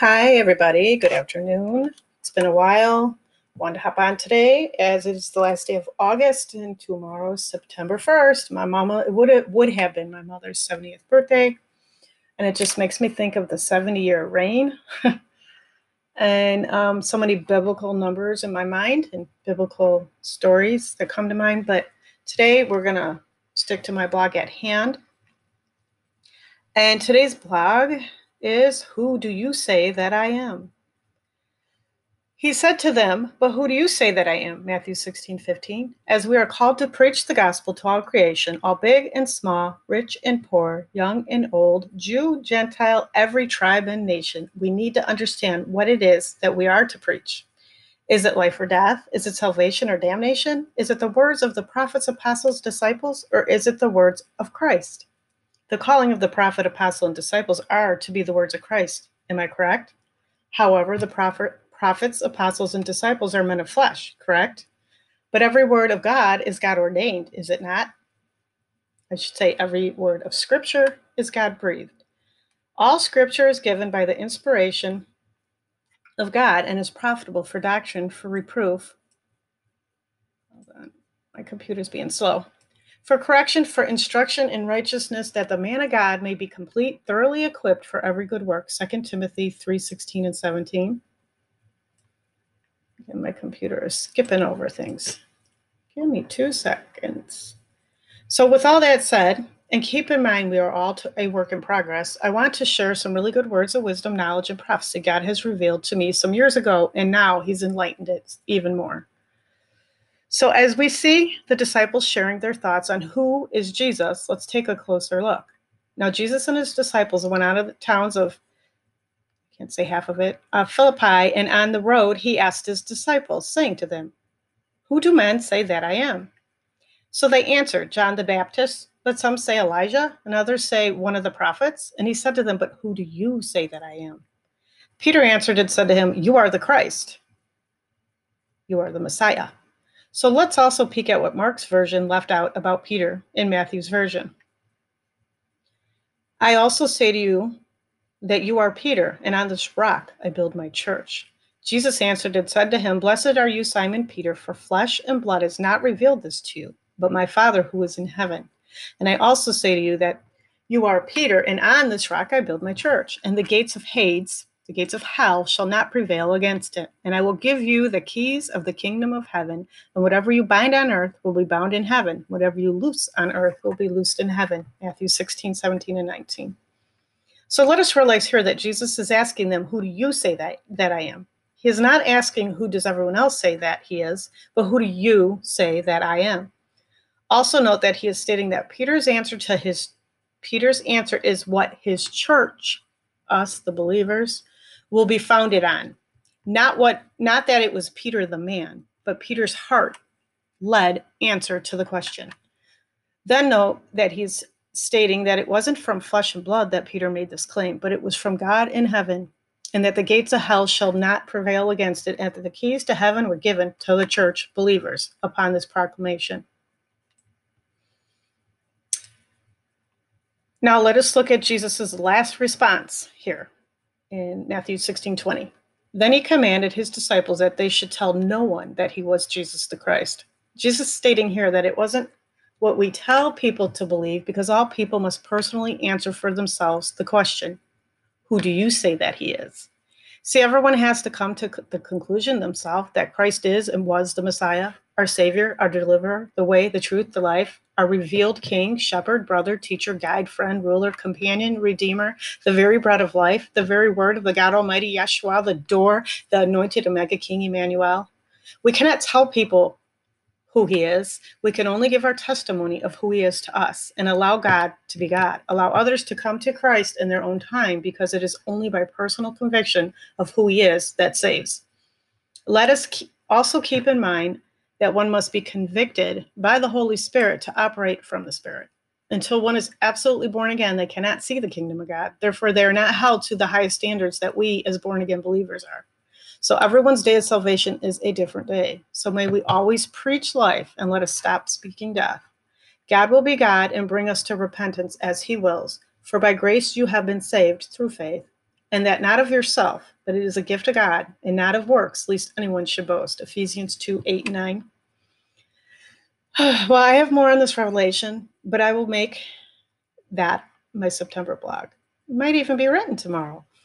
Hi, everybody. Good afternoon. It's been a while. Wanted to hop on today as it is the last day of August and tomorrow September 1st. My mama, it would have, would have been my mother's 70th birthday. And it just makes me think of the 70 year reign and um, so many biblical numbers in my mind and biblical stories that come to mind. But today we're going to stick to my blog at hand. And today's blog is Who do you say that I am? He said to them, But who do you say that I am? Matthew 16, 15. As we are called to preach the gospel to all creation, all big and small, rich and poor, young and old, Jew, Gentile, every tribe and nation, we need to understand what it is that we are to preach. Is it life or death? Is it salvation or damnation? Is it the words of the prophets, apostles, disciples, or is it the words of Christ? The calling of the prophet, apostle, and disciples are to be the words of Christ. Am I correct? However, the prophet, prophets, apostles, and disciples are men of flesh, correct? But every word of God is God ordained, is it not? I should say every word of Scripture is God breathed. All Scripture is given by the inspiration of God and is profitable for doctrine, for reproof. Hold on, my computer's being slow for correction, for instruction in righteousness, that the man of God may be complete, thoroughly equipped for every good work. 2 Timothy 3 16 and 17. And my computer is skipping over things. Give me two seconds. So, with all that said, and keep in mind we are all a work in progress, I want to share some really good words of wisdom, knowledge, and prophecy God has revealed to me some years ago, and now He's enlightened it even more. So, as we see the disciples sharing their thoughts on who is Jesus, let's take a closer look. Now, Jesus and his disciples went out of the towns of, I can't say half of it, uh, Philippi, and on the road he asked his disciples, saying to them, Who do men say that I am? So they answered, John the Baptist, but some say Elijah, and others say one of the prophets. And he said to them, But who do you say that I am? Peter answered and said to him, You are the Christ. You are the Messiah. So let's also peek at what Mark's version left out about Peter in Matthew's version. I also say to you that you are Peter, and on this rock I build my church. Jesus answered and said to him, Blessed are you, Simon Peter, for flesh and blood has not revealed this to you, but my Father who is in heaven. And I also say to you that you are Peter, and on this rock I build my church, and the gates of Hades the gates of hell shall not prevail against it. And I will give you the keys of the kingdom of heaven. And whatever you bind on earth will be bound in heaven. Whatever you loose on earth will be loosed in heaven. Matthew 16, 17, and 19. So let us realize here that Jesus is asking them, Who do you say that, that I am? He is not asking, Who does everyone else say that he is, but who do you say that I am? Also note that he is stating that Peter's answer to his Peter's answer is what his church, us the believers, will be founded on. Not what not that it was Peter the man, but Peter's heart led answer to the question. Then note that he's stating that it wasn't from flesh and blood that Peter made this claim, but it was from God in heaven, and that the gates of hell shall not prevail against it, and that the keys to heaven were given to the church believers upon this proclamation. Now let us look at Jesus' last response here in Matthew 16 20. Then he commanded his disciples that they should tell no one that he was Jesus the Christ. Jesus stating here that it wasn't what we tell people to believe because all people must personally answer for themselves the question, Who do you say that he is? See, everyone has to come to the conclusion themselves that Christ is and was the Messiah, our Savior, our deliverer, the way, the truth, the life, our revealed King, shepherd, brother, teacher, guide, friend, ruler, companion, redeemer, the very bread of life, the very word of the God Almighty, Yeshua, the door, the anointed Omega King, Emmanuel. We cannot tell people who he is. We can only give our testimony of who he is to us and allow God to be God. Allow others to come to Christ in their own time because it is only by personal conviction of who he is that saves. Let us also keep in mind that one must be convicted by the Holy Spirit to operate from the Spirit. Until one is absolutely born again, they cannot see the kingdom of God. Therefore, they are not held to the highest standards that we as born again believers are. So, everyone's day of salvation is a different day. So, may we always preach life and let us stop speaking death. God will be God and bring us to repentance as He wills. For by grace you have been saved through faith. And that not of yourself, but it is a gift of God, and not of works, lest anyone should boast. Ephesians 2 8 and 9. well, I have more on this revelation, but I will make that my September blog. It might even be written tomorrow.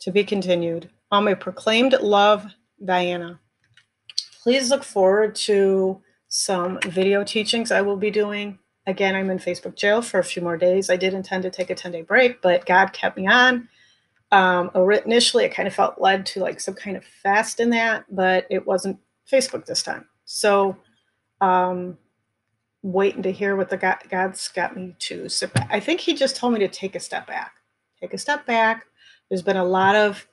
to be continued. On my proclaimed love, Diana. Please look forward to some video teachings I will be doing. Again, I'm in Facebook jail for a few more days. I did intend to take a 10 day break, but God kept me on. Um, initially, I kind of felt led to like some kind of fast in that, but it wasn't Facebook this time. So, um, waiting to hear what the God, God's got me to So. I think He just told me to take a step back. Take a step back. There's been a lot of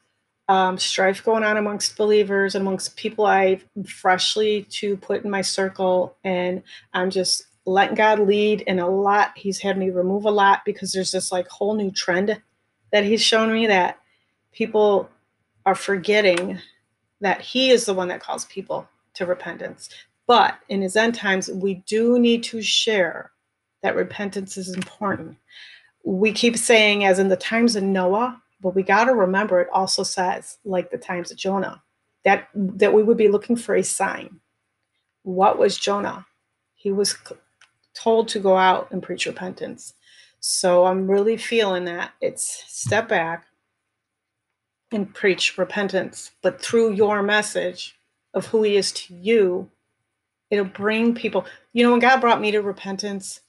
um, strife going on amongst believers and amongst people I've freshly to put in my circle, and I'm just letting God lead. And a lot, He's had me remove a lot because there's this like whole new trend that He's shown me that people are forgetting that He is the one that calls people to repentance. But in his end times, we do need to share that repentance is important. We keep saying, as in the times of Noah, but we got to remember it also says, like the times of Jonah, that that we would be looking for a sign. What was Jonah? He was told to go out and preach repentance. So I'm really feeling that it's step back and preach repentance, but through your message of who he is to you, It'll bring people. You know, when God brought me to repentance,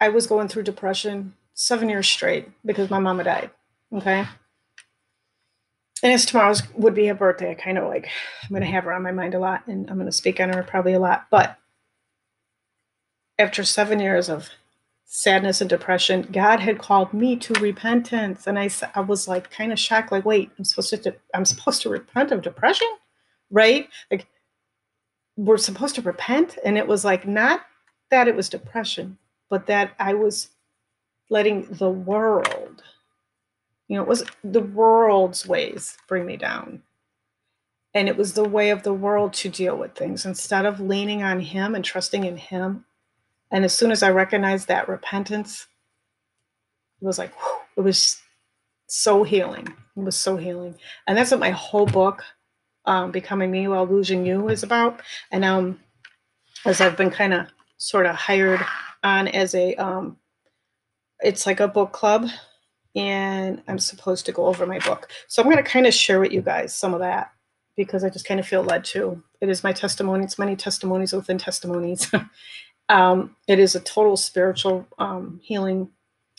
I was going through depression seven years straight because my mama died. Okay. And it's tomorrow's would be her birthday. I kind of like, I'm going to have her on my mind a lot and I'm going to speak on her probably a lot. But after seven years of sadness and depression, God had called me to repentance. And I, I was like kind of shocked, like, wait, I'm supposed to, I'm supposed to repent of depression, right? Like we're supposed to repent. And it was like, not that it was depression, but that I was letting the world, you know, it was the world's ways bring me down. And it was the way of the world to deal with things instead of leaning on Him and trusting in Him. And as soon as I recognized that repentance, it was like, whew, it was so healing. It was so healing. And that's what my whole book um, Becoming Me While Losing You is about. And um, as I've been kind of sort of hired on as a, um, it's like a book club, and I'm supposed to go over my book. So I'm going to kind of share with you guys some of that because I just kind of feel led to. It is my testimony. It's many testimonies within testimonies. um, it is a total spiritual um, healing,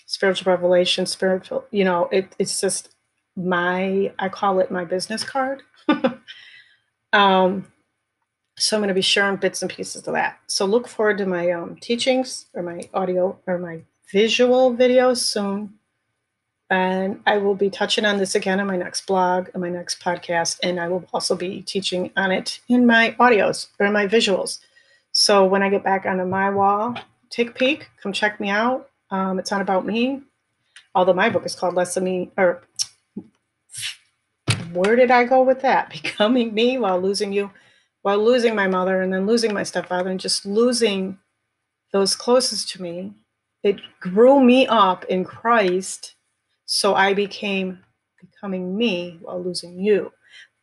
spiritual revelation, spiritual. You know, it, it's just my. I call it my business card. um, so I'm going to be sharing bits and pieces of that. So look forward to my um, teachings or my audio or my visual videos soon. And I will be touching on this again in my next blog and my next podcast. And I will also be teaching on it in my audios or my visuals. So when I get back onto my wall, take a peek, come check me out. Um, it's not about me, although my book is called Less of Me, or where did I go with that? Becoming me while losing you, while losing my mother and then losing my stepfather and just losing those closest to me. It grew me up in Christ. So I became becoming me while losing you.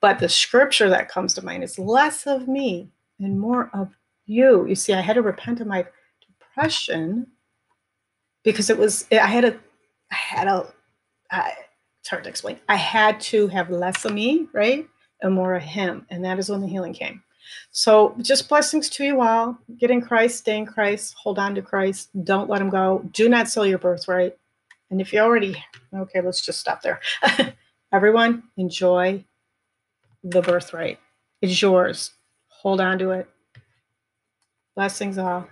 But the scripture that comes to mind is less of me and more of you. You see, I had to repent of my depression because it was, I had a, I had a, I, it's hard to explain. I had to have less of me, right? And more of him. And that is when the healing came. So just blessings to you all. Get in Christ, stay in Christ, hold on to Christ. Don't let him go. Do not sell your birthright. And if you already, okay, let's just stop there. Everyone, enjoy the birthright. It's yours. Hold on to it. Blessings all.